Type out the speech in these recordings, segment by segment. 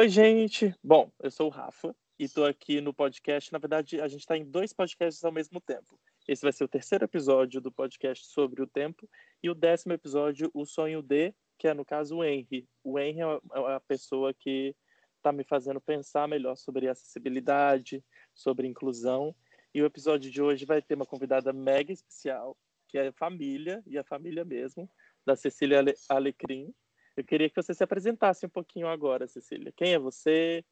Oi, gente. Bom, eu sou o Rafa e estou aqui no podcast. Na verdade, a gente está em dois podcasts ao mesmo tempo. Esse vai ser o terceiro episódio do podcast sobre o tempo e o décimo episódio, o sonho de, que é no caso o Henry. O Henry é a pessoa que está me fazendo pensar melhor sobre acessibilidade, sobre inclusão. E o episódio de hoje vai ter uma convidada mega especial, que é a família, e a família mesmo, da Cecília Alecrim. Eu queria que você se apresentasse um pouquinho agora, Cecília. Quem é você?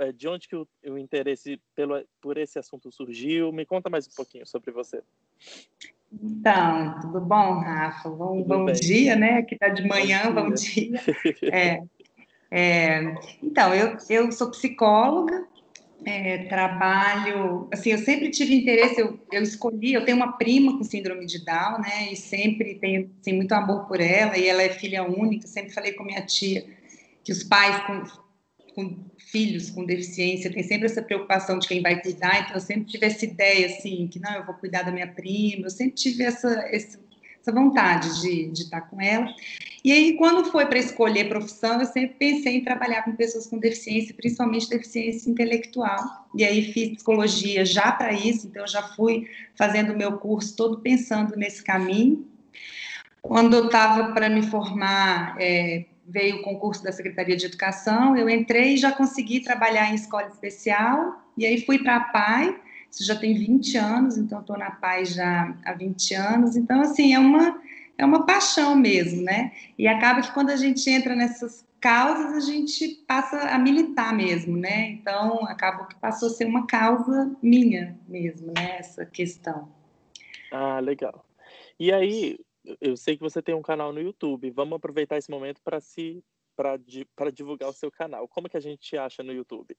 É, de onde que o, o interesse pelo, por esse assunto surgiu? Me conta mais um pouquinho sobre você. Então, tudo bom, Rafa? Bom, bom dia, né? Aqui está de manhã, bom dia. Bom dia. É, é, então, eu, eu sou psicóloga, é, trabalho, assim, eu sempre tive interesse, eu, eu escolhi, eu tenho uma prima com síndrome de Down, né, e sempre tenho assim, muito amor por ela, e ela é filha única, sempre falei com minha tia que os pais com, com filhos com deficiência têm sempre essa preocupação de quem vai cuidar, então eu sempre tive essa ideia, assim, que não, eu vou cuidar da minha prima, eu sempre tive essa, esse, essa vontade de, de estar com ela, e aí, quando foi para escolher profissão, eu sempre pensei em trabalhar com pessoas com deficiência, principalmente deficiência intelectual. E aí fiz psicologia já para isso, então já fui fazendo o meu curso todo pensando nesse caminho. Quando eu estava para me formar, é, veio o concurso da Secretaria de Educação, eu entrei e já consegui trabalhar em escola especial, e aí fui para a PAI, isso já tem 20 anos, então estou na PAI já há 20 anos, então assim, é uma é uma paixão mesmo, né? E acaba que quando a gente entra nessas causas, a gente passa a militar mesmo, né? Então, acaba que passou a ser uma causa minha mesmo, né? Essa questão. Ah, legal. E aí, eu sei que você tem um canal no YouTube. Vamos aproveitar esse momento para se para divulgar o seu canal. Como que a gente acha no YouTube?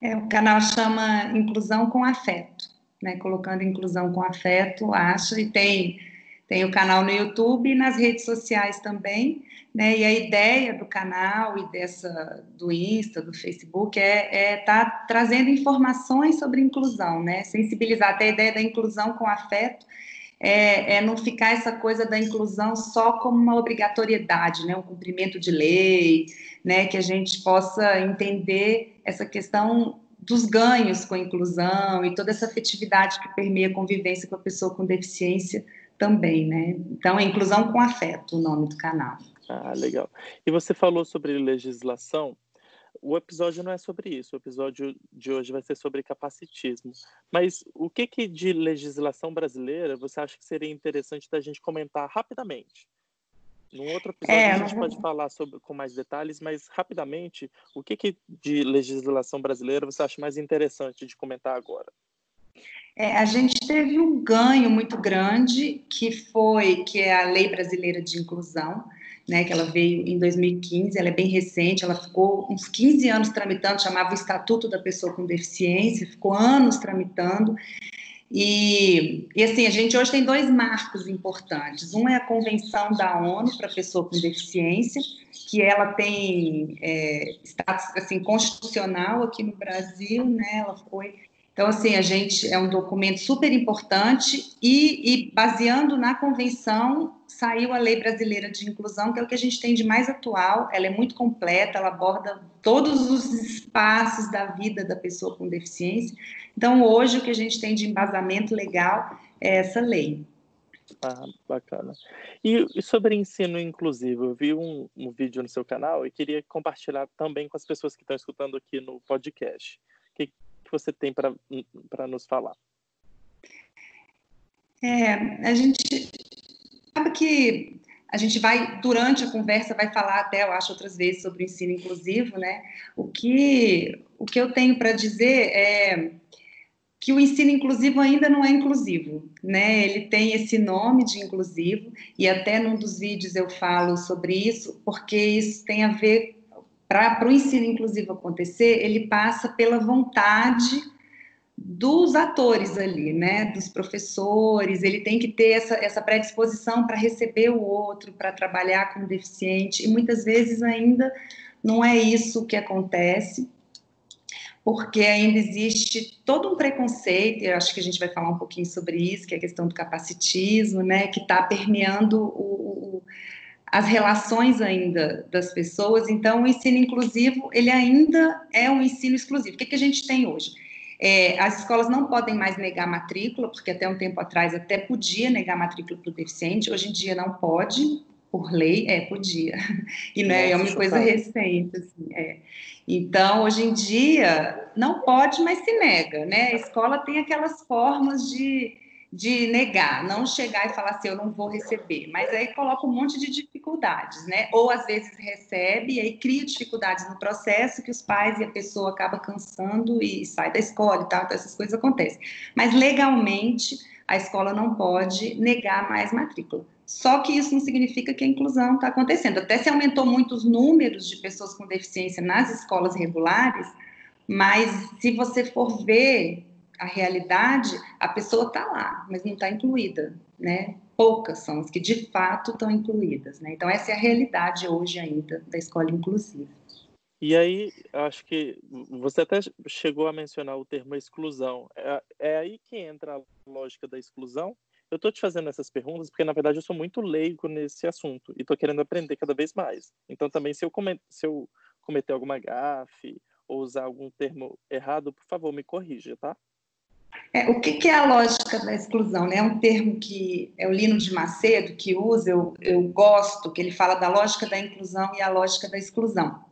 É, o canal chama Inclusão com Afeto, né? Colocando inclusão com afeto, acha e tem tem o canal no YouTube e nas redes sociais também, né? E a ideia do canal e dessa do Insta, do Facebook é estar é tá trazendo informações sobre inclusão, né? Sensibilizar até a ideia da inclusão com afeto. É, é, não ficar essa coisa da inclusão só como uma obrigatoriedade, né, um cumprimento de lei, né, que a gente possa entender essa questão dos ganhos com a inclusão e toda essa afetividade que permeia a convivência com a pessoa com deficiência também, né? Então, é Inclusão com Afeto, o nome do canal. Ah, legal. E você falou sobre legislação. O episódio não é sobre isso. O episódio de hoje vai ser sobre capacitismo. Mas o que, que de legislação brasileira você acha que seria interessante da gente comentar rapidamente? Num outro episódio é, a gente pode falar sobre, com mais detalhes, mas rapidamente, o que, que de legislação brasileira você acha mais interessante de comentar agora? É, a gente teve um ganho muito grande, que foi que é a Lei Brasileira de Inclusão, né, que ela veio em 2015, ela é bem recente, ela ficou uns 15 anos tramitando, chamava o Estatuto da Pessoa com Deficiência, ficou anos tramitando, e, e, assim, a gente hoje tem dois marcos importantes. Um é a Convenção da ONU para Pessoa com Deficiência, que ela tem é, status assim, constitucional aqui no Brasil, né? Ela foi então, assim, a gente é um documento super importante e, e, baseando na convenção, saiu a Lei Brasileira de Inclusão, que é o que a gente tem de mais atual. Ela é muito completa, ela aborda todos os espaços da vida da pessoa com deficiência. Então, hoje, o que a gente tem de embasamento legal é essa lei. Ah, bacana. E, sobre ensino inclusivo, eu vi um, um vídeo no seu canal e queria compartilhar também com as pessoas que estão escutando aqui no podcast. Que que você tem para nos falar? É, a gente sabe que a gente vai, durante a conversa, vai falar até, eu acho, outras vezes sobre o ensino inclusivo, né? O que, o que eu tenho para dizer é que o ensino inclusivo ainda não é inclusivo, né? Ele tem esse nome de inclusivo, e até num dos vídeos eu falo sobre isso, porque isso tem a ver para o ensino inclusivo acontecer, ele passa pela vontade dos atores ali, né, dos professores, ele tem que ter essa, essa predisposição para receber o outro, para trabalhar com o deficiente, e muitas vezes ainda não é isso que acontece, porque ainda existe todo um preconceito, eu acho que a gente vai falar um pouquinho sobre isso, que é a questão do capacitismo, né, que está permeando o, as relações ainda das pessoas. Então, o ensino inclusivo, ele ainda é um ensino exclusivo. O que, que a gente tem hoje? É, as escolas não podem mais negar matrícula, porque até um tempo atrás até podia negar matrícula para o deficiente, hoje em dia não pode, por lei, é, podia. E não é, é uma coisa recente, assim, é. Então, hoje em dia, não pode, mas se nega, né? A escola tem aquelas formas de de negar, não chegar e falar assim, eu não vou receber, mas aí coloca um monte de dificuldades, né? Ou às vezes recebe e aí cria dificuldades no processo que os pais e a pessoa acaba cansando e sai da escola e tal, então essas coisas acontecem. Mas legalmente a escola não pode negar mais matrícula. Só que isso não significa que a inclusão está acontecendo. Até se aumentou muito os números de pessoas com deficiência nas escolas regulares, mas se você for ver a realidade, a pessoa está lá, mas não está incluída, né? Poucas são as que de fato estão incluídas, né? Então essa é a realidade hoje ainda da escola inclusiva. E aí, acho que você até chegou a mencionar o termo exclusão. É, é aí que entra a lógica da exclusão. Eu estou te fazendo essas perguntas porque, na verdade, eu sou muito leigo nesse assunto e estou querendo aprender cada vez mais. Então, também, se eu, se eu cometer alguma gafe ou usar algum termo errado, por favor, me corrija, tá? É, o que, que, é a lógica da exclusão? Né? É um termo que é o Lino de Macedo que usa, eu, eu gosto, que ele fala da lógica da inclusão e a lógica da exclusão.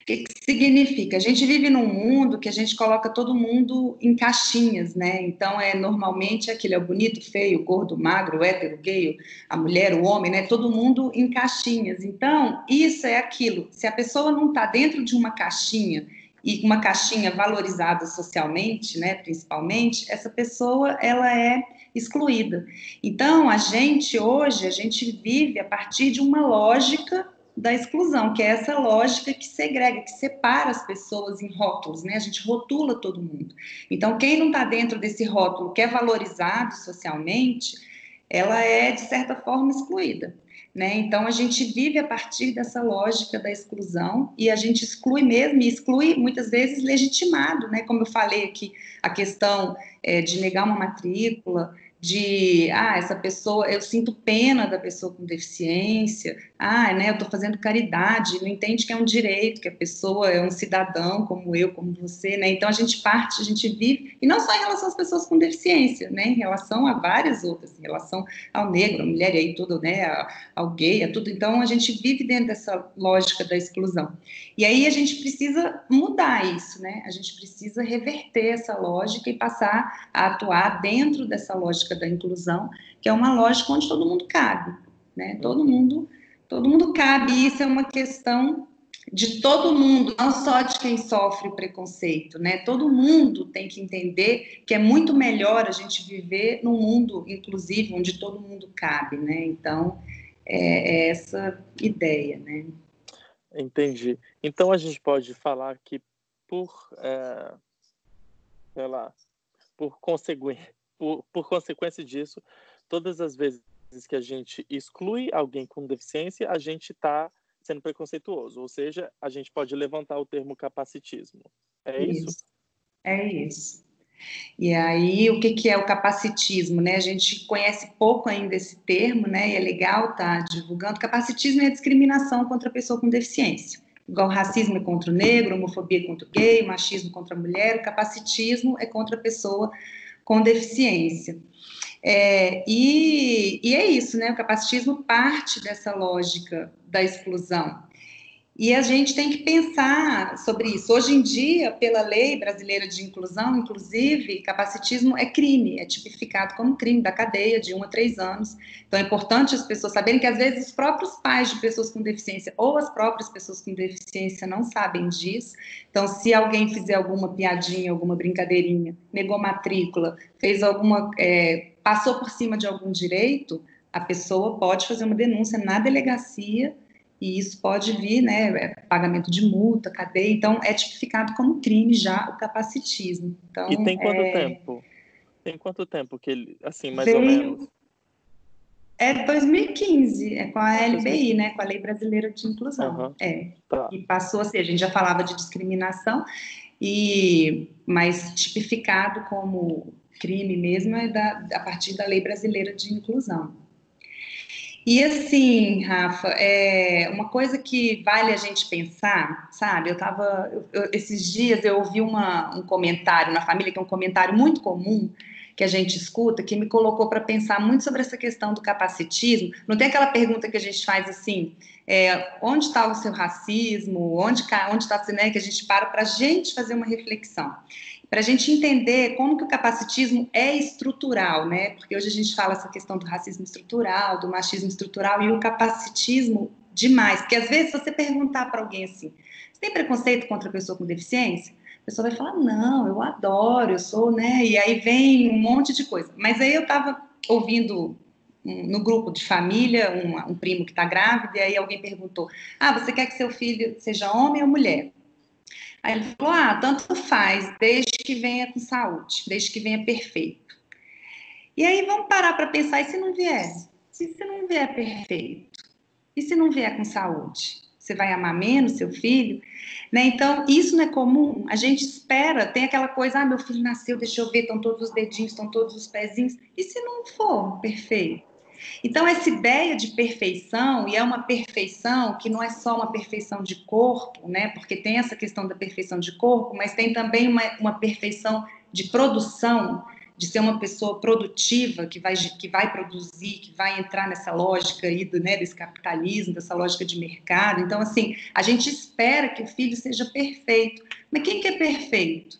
O que, que, significa? A gente vive num mundo que a gente coloca todo mundo em caixinhas, né? Então, é normalmente aquele é o bonito, feio, gordo, magro, hétero, gay, a mulher, o homem, né? Todo mundo em caixinhas. Então, isso é aquilo. Se a pessoa não está dentro de uma caixinha e uma caixinha valorizada socialmente, né, principalmente, essa pessoa ela é excluída. Então, a gente hoje, a gente vive a partir de uma lógica da exclusão, que é essa lógica que segrega, que separa as pessoas em rótulos, né? A gente rotula todo mundo. Então, quem não está dentro desse rótulo que é valorizado socialmente, ela é, de certa forma, excluída. Né? Então, a gente vive a partir dessa lógica da exclusão e a gente exclui mesmo, e exclui muitas vezes legitimado, né? como eu falei aqui, a questão é, de negar uma matrícula, de, ah, essa pessoa, eu sinto pena da pessoa com deficiência, ah, né, eu estou fazendo caridade, não entende que é um direito, que a pessoa é um cidadão como eu, como você, né, então a gente parte, a gente vive, e não só em relação às pessoas com deficiência, né, em relação a várias outras, em relação ao negro, à mulher e aí tudo, né, ao gay, a tudo, então a gente vive dentro dessa lógica da exclusão. E aí a gente precisa mudar isso, né, a gente precisa reverter essa lógica e passar a atuar dentro dessa lógica da inclusão, que é uma lógica onde todo mundo cabe, né? Todo mundo, todo mundo cabe. Isso é uma questão de todo mundo, não só de quem sofre preconceito, né? Todo mundo tem que entender que é muito melhor a gente viver num mundo inclusive onde todo mundo cabe, né? Então é, é essa ideia, né? Entendi. Então a gente pode falar que por, é, sei lá, por consequência, por, por consequência disso, todas as vezes que a gente exclui alguém com deficiência, a gente está sendo preconceituoso, ou seja, a gente pode levantar o termo capacitismo. É isso? isso? É isso. E aí, o que, que é o capacitismo? Né? A gente conhece pouco ainda esse termo, né? E é legal estar tá divulgando. Capacitismo é a discriminação contra a pessoa com deficiência. Igual racismo é contra o negro, homofobia é contra o gay, machismo contra a mulher, o capacitismo é contra a pessoa com deficiência. É, e, e, é isso, né? O capacitismo parte dessa lógica da exclusão. E a gente tem que pensar sobre isso. Hoje em dia, pela lei brasileira de inclusão, inclusive, capacitismo é crime, é tipificado como crime da cadeia de um a três anos. Então é importante as pessoas saberem que, às vezes, os próprios pais de pessoas com deficiência ou as próprias pessoas com deficiência não sabem disso. Então, se alguém fizer alguma piadinha, alguma brincadeirinha, negou matrícula, fez alguma. É, passou por cima de algum direito, a pessoa pode fazer uma denúncia na delegacia e isso pode vir, né, é pagamento de multa, cadeia, então é tipificado como crime já o capacitismo. Então, e tem quanto é... tempo? Tem quanto tempo que ele, assim, mais Veio... ou menos? É 2015, é com a LBI, né, com a Lei Brasileira de Inclusão. Uhum. É. Tá. E passou assim, a gente já falava de discriminação, e mas tipificado como crime mesmo é da, a partir da Lei Brasileira de Inclusão. E assim, Rafa, é uma coisa que vale a gente pensar, sabe? Eu tava. Eu, esses dias eu ouvi uma, um comentário na família, que é um comentário muito comum que a gente escuta, que me colocou para pensar muito sobre essa questão do capacitismo. Não tem aquela pergunta que a gente faz assim: é, onde está o seu racismo? Onde está, onde tá, né, que a gente para para a gente fazer uma reflexão para a gente entender como que o capacitismo é estrutural, né? Porque hoje a gente fala essa questão do racismo estrutural, do machismo estrutural e o capacitismo demais. Porque às vezes você perguntar para alguém assim, você tem preconceito contra a pessoa com deficiência? A pessoa vai falar, não, eu adoro, eu sou, né? E aí vem um monte de coisa. Mas aí eu estava ouvindo no grupo de família, um, um primo que está grávido, e aí alguém perguntou: Ah, você quer que seu filho seja homem ou mulher? Aí ele falou: ah, tanto faz, desde que venha com saúde, desde que venha perfeito. E aí vamos parar para pensar: e se não vier? Se, se não vier perfeito? E se não vier com saúde? Você vai amar menos seu filho? Né? Então, isso não é comum. A gente espera, tem aquela coisa: ah, meu filho nasceu, deixa eu ver, estão todos os dedinhos, estão todos os pezinhos. E se não for perfeito? Então, essa ideia de perfeição, e é uma perfeição que não é só uma perfeição de corpo, né? Porque tem essa questão da perfeição de corpo, mas tem também uma, uma perfeição de produção, de ser uma pessoa produtiva, que vai, que vai produzir, que vai entrar nessa lógica aí do, né, desse capitalismo, dessa lógica de mercado. Então, assim, a gente espera que o filho seja perfeito. Mas quem que é perfeito?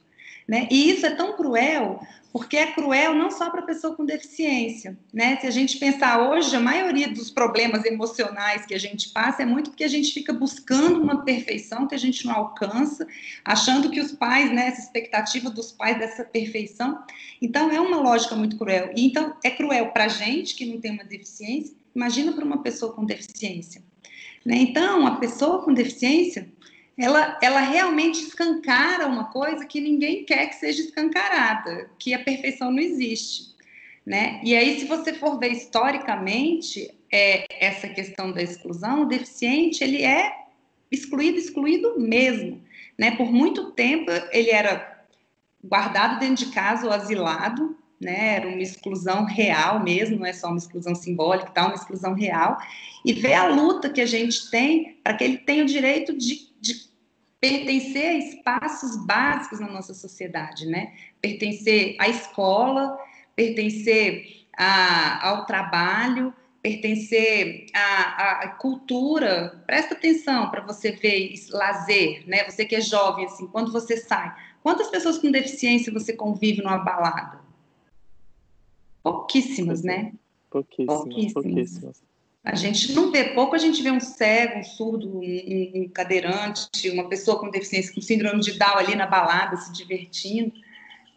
Né? E isso é tão cruel, porque é cruel não só para a pessoa com deficiência, né? Se a gente pensar hoje, a maioria dos problemas emocionais que a gente passa é muito porque a gente fica buscando uma perfeição que a gente não alcança, achando que os pais, né, essa expectativa dos pais dessa perfeição. Então é uma lógica muito cruel. E então é cruel para a gente que não tem uma deficiência, imagina para uma pessoa com deficiência. Né? Então, a pessoa com deficiência, ela, ela realmente escancara uma coisa que ninguém quer que seja escancarada, que a perfeição não existe. Né? E aí, se você for ver historicamente é, essa questão da exclusão, o deficiente ele é excluído, excluído mesmo. Né? Por muito tempo ele era guardado dentro de casa ou asilado, né? Era uma exclusão real mesmo, não é só uma exclusão simbólica, tá? Uma exclusão real. E ver a luta que a gente tem para que ele tenha o direito de, de pertencer a espaços básicos na nossa sociedade, né? Pertencer à escola, pertencer a, ao trabalho, pertencer à, à, cultura. Presta atenção para você ver lazer, né? Você que é jovem, assim, quando você sai, quantas pessoas com deficiência você convive numa balada? Pouquíssimas, né? Pouquíssimas, pouquíssimas. pouquíssimas. A gente não vê pouco, a gente vê um cego, um surdo, um, um, cadeirante, uma pessoa com deficiência, com síndrome de Down ali na balada, se divertindo,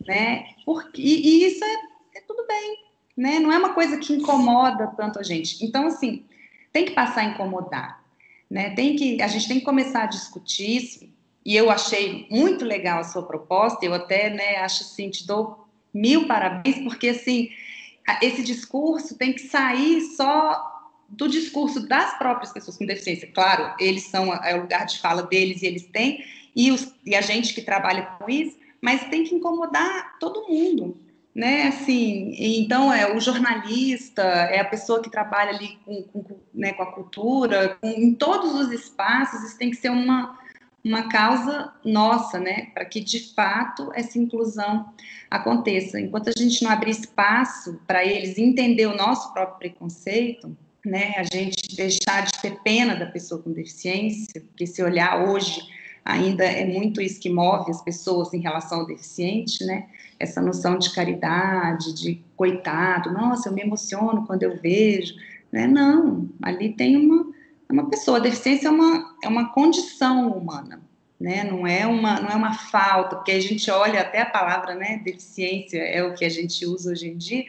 né? Porque, e, e isso é, é, tudo bem, né? Não é uma coisa que incomoda tanto a gente. Então, assim, tem que passar a incomodar, né? Tem que, a gente tem que começar a discutir isso. E eu achei muito legal a sua proposta. Eu até, né, acho assim, te dou mil parabéns, porque assim esse discurso tem que sair só do discurso das próprias pessoas com deficiência. Claro, eles são é o lugar de fala deles e eles têm, e, os, e a gente que trabalha com isso, mas tem que incomodar todo mundo, né? Assim, então é o jornalista, é a pessoa que trabalha ali com, com, né, com a cultura, com, em todos os espaços, isso tem que ser uma uma causa nossa, né, para que de fato essa inclusão aconteça. Enquanto a gente não abrir espaço para eles entender o nosso próprio preconceito, né, a gente deixar de ter pena da pessoa com deficiência, porque se olhar hoje ainda é muito isso que move as pessoas em relação ao deficiente, né? Essa noção de caridade, de coitado, nossa, eu me emociono quando eu vejo, né? Não, ali tem uma é uma pessoa. A deficiência é uma, é uma condição humana, né? Não é uma não é uma falta, porque a gente olha até a palavra, né? Deficiência é o que a gente usa hoje em dia,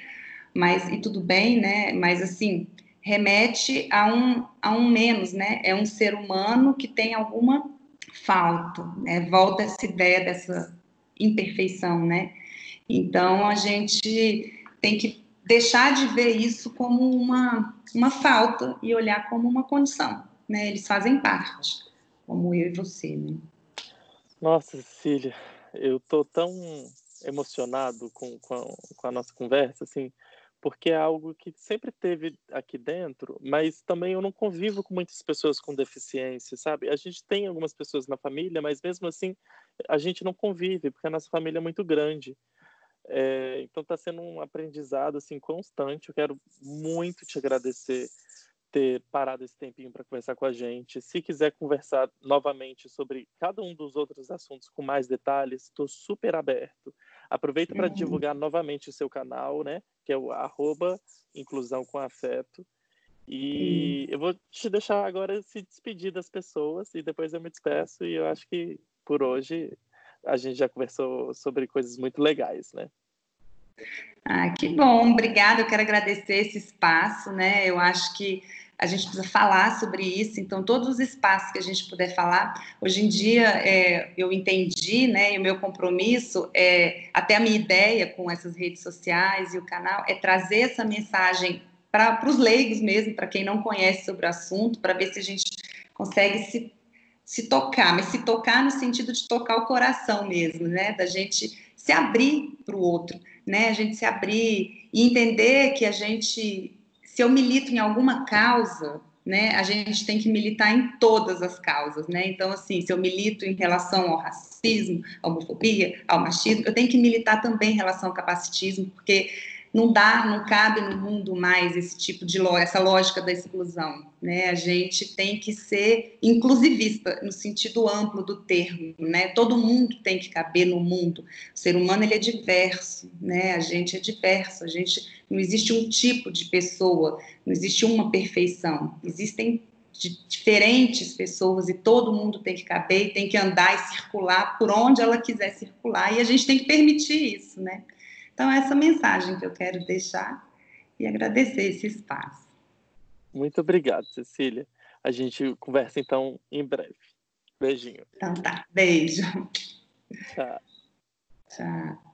mas e tudo bem, né? Mas assim remete a um a um menos, né? É um ser humano que tem alguma falta, né? Volta essa ideia dessa imperfeição, né? Então a gente tem que deixar de ver isso como uma, uma falta e olhar como uma condição, né? Eles fazem parte, como eu e você, né? Nossa, Cecília, eu tô tão emocionado com, com, a, com a nossa conversa, assim, porque é algo que sempre teve aqui dentro, mas também eu não convivo com muitas pessoas com deficiência, sabe? A gente tem algumas pessoas na família, mas mesmo assim a gente não convive, porque a nossa família é muito grande. É, então está sendo um aprendizado assim constante. Eu quero muito te agradecer ter parado esse tempinho para conversar com a gente. Se quiser conversar novamente sobre cada um dos outros assuntos com mais detalhes, estou super aberto. Aproveita para uhum. divulgar novamente o seu canal, né? Que é o arroba Inclusão com Afeto. E uhum. eu vou te deixar agora se despedir das pessoas e depois eu me despeço. E eu acho que por hoje a gente já conversou sobre coisas muito legais, né? Ah, que bom, obrigada. Eu quero agradecer esse espaço, né? Eu acho que a gente precisa falar sobre isso, então todos os espaços que a gente puder falar. Hoje em dia é, eu entendi, né, e o meu compromisso é até a minha ideia com essas redes sociais e o canal é trazer essa mensagem para os leigos mesmo, para quem não conhece sobre o assunto, para ver se a gente consegue se, se tocar, mas se tocar no sentido de tocar o coração mesmo, né, da gente se abrir para o outro, né, a gente se abrir e entender que a gente se eu milito em alguma causa, né, a gente tem que militar em todas as causas, né? Então, assim, se eu milito em relação ao racismo, à homofobia, ao machismo, eu tenho que militar também em relação ao capacitismo, porque não dá, não cabe no mundo mais esse tipo de essa lógica da exclusão, né? A gente tem que ser inclusivista no sentido amplo do termo, né? Todo mundo tem que caber no mundo. O ser humano ele é diverso, né? A gente é diverso, a gente não existe um tipo de pessoa, não existe uma perfeição. Existem diferentes pessoas e todo mundo tem que caber, tem que andar e circular por onde ela quiser circular e a gente tem que permitir isso, né? Então, essa mensagem que eu quero deixar e agradecer esse espaço. Muito obrigado, Cecília. A gente conversa então em breve. Beijinho. Então tá, beijo. Tchau. Tchau.